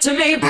To me.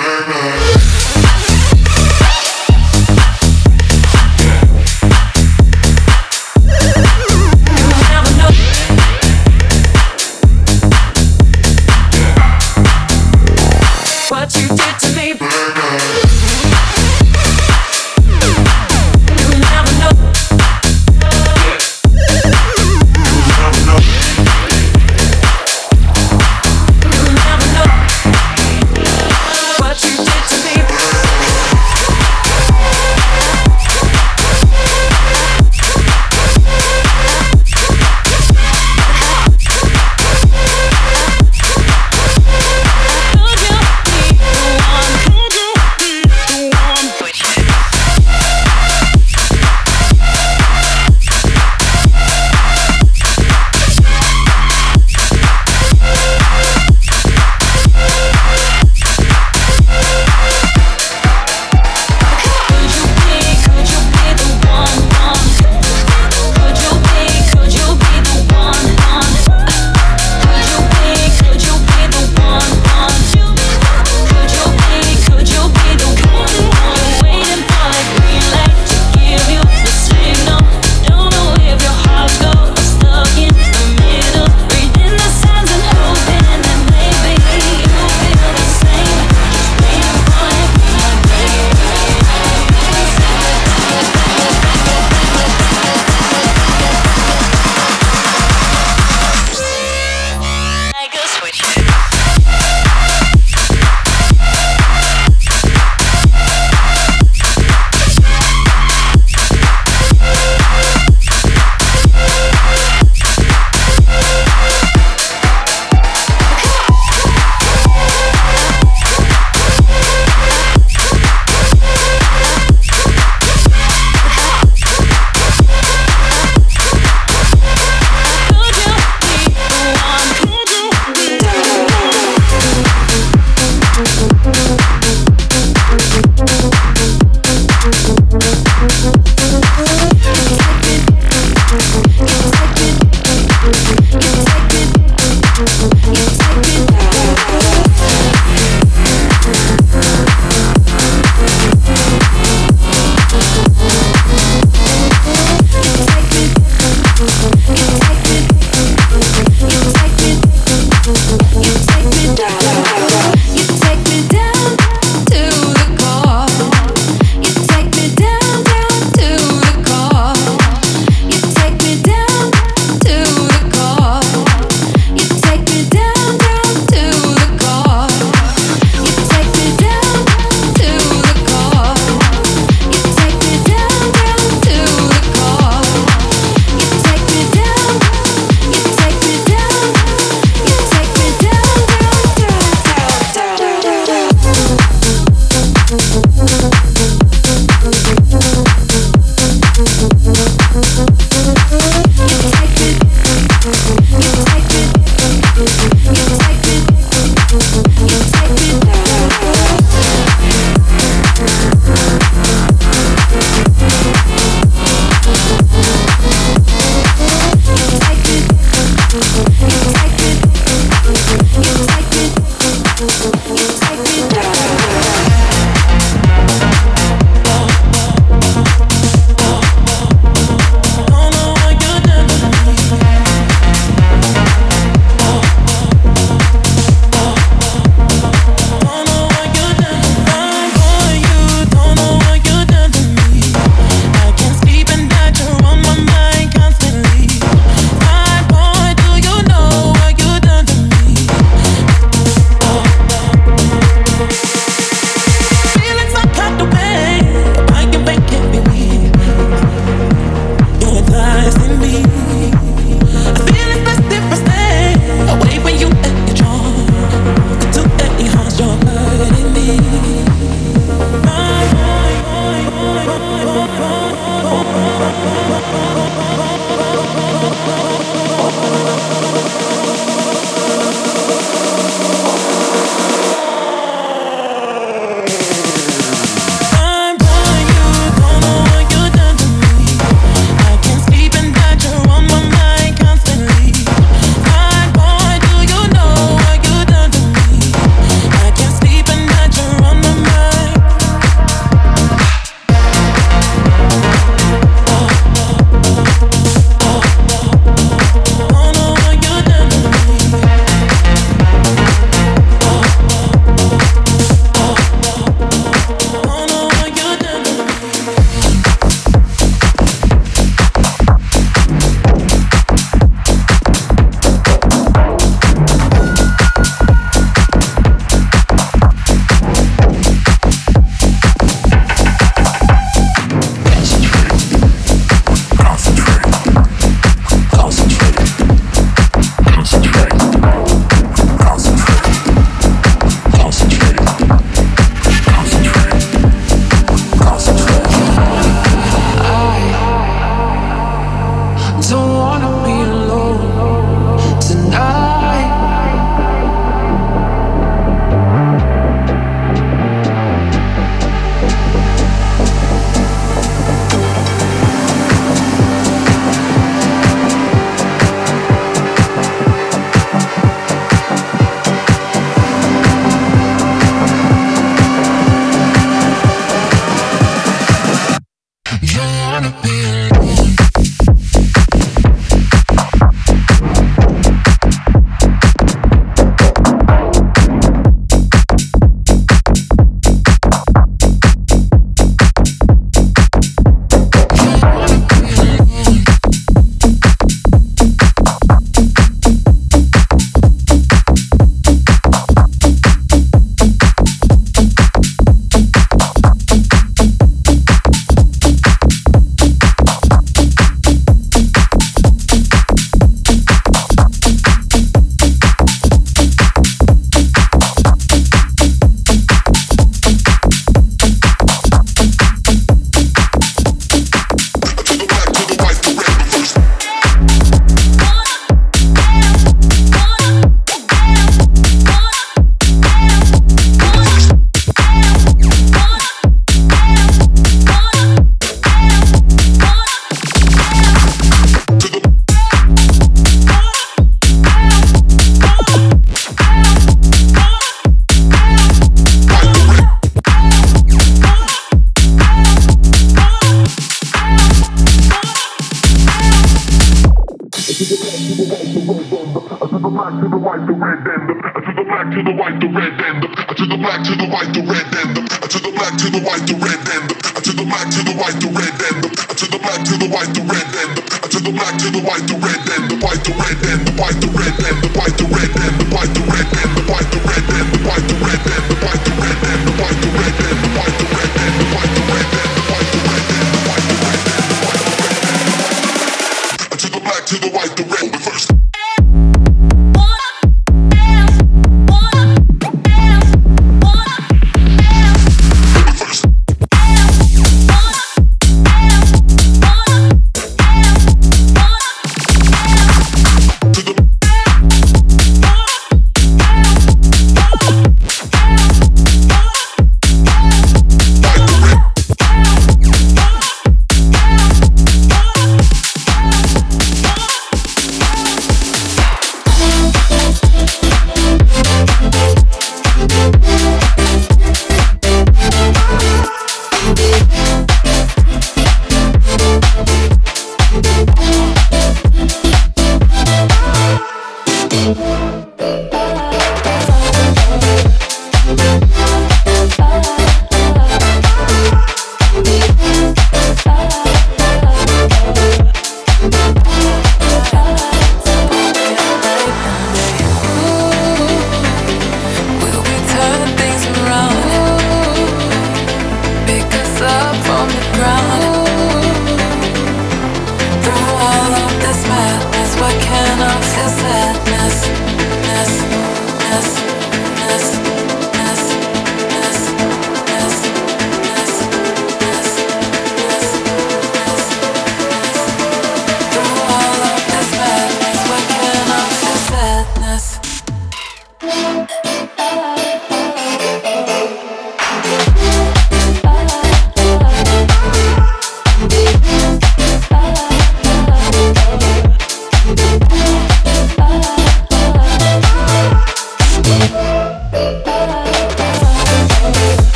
To the white, the red, and the to the black, to the white, the red, and the to the black, to the white, the red, and the to the black, to the white, the red, and the to the black, to the white, the red, and the to the black, to the white, the red, and the white, the red, and the white, the red, and the white, the red, and the white, the red, and the white, the red, and the white, the red, and the white, the red, and the white, the red, and the white, the red, and the white, the red, and the to the black. To the white, the red, and the white, the red, and the white, the red, and the white, to the black, to the white, the red,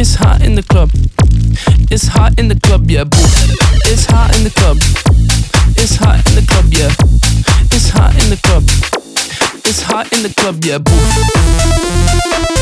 It's hot in the club. It's hot in the club, yeah, boo. It's hot in the club. It's hot in the club, yeah. It's hot in the club. It's hot in the club, yeah, boo.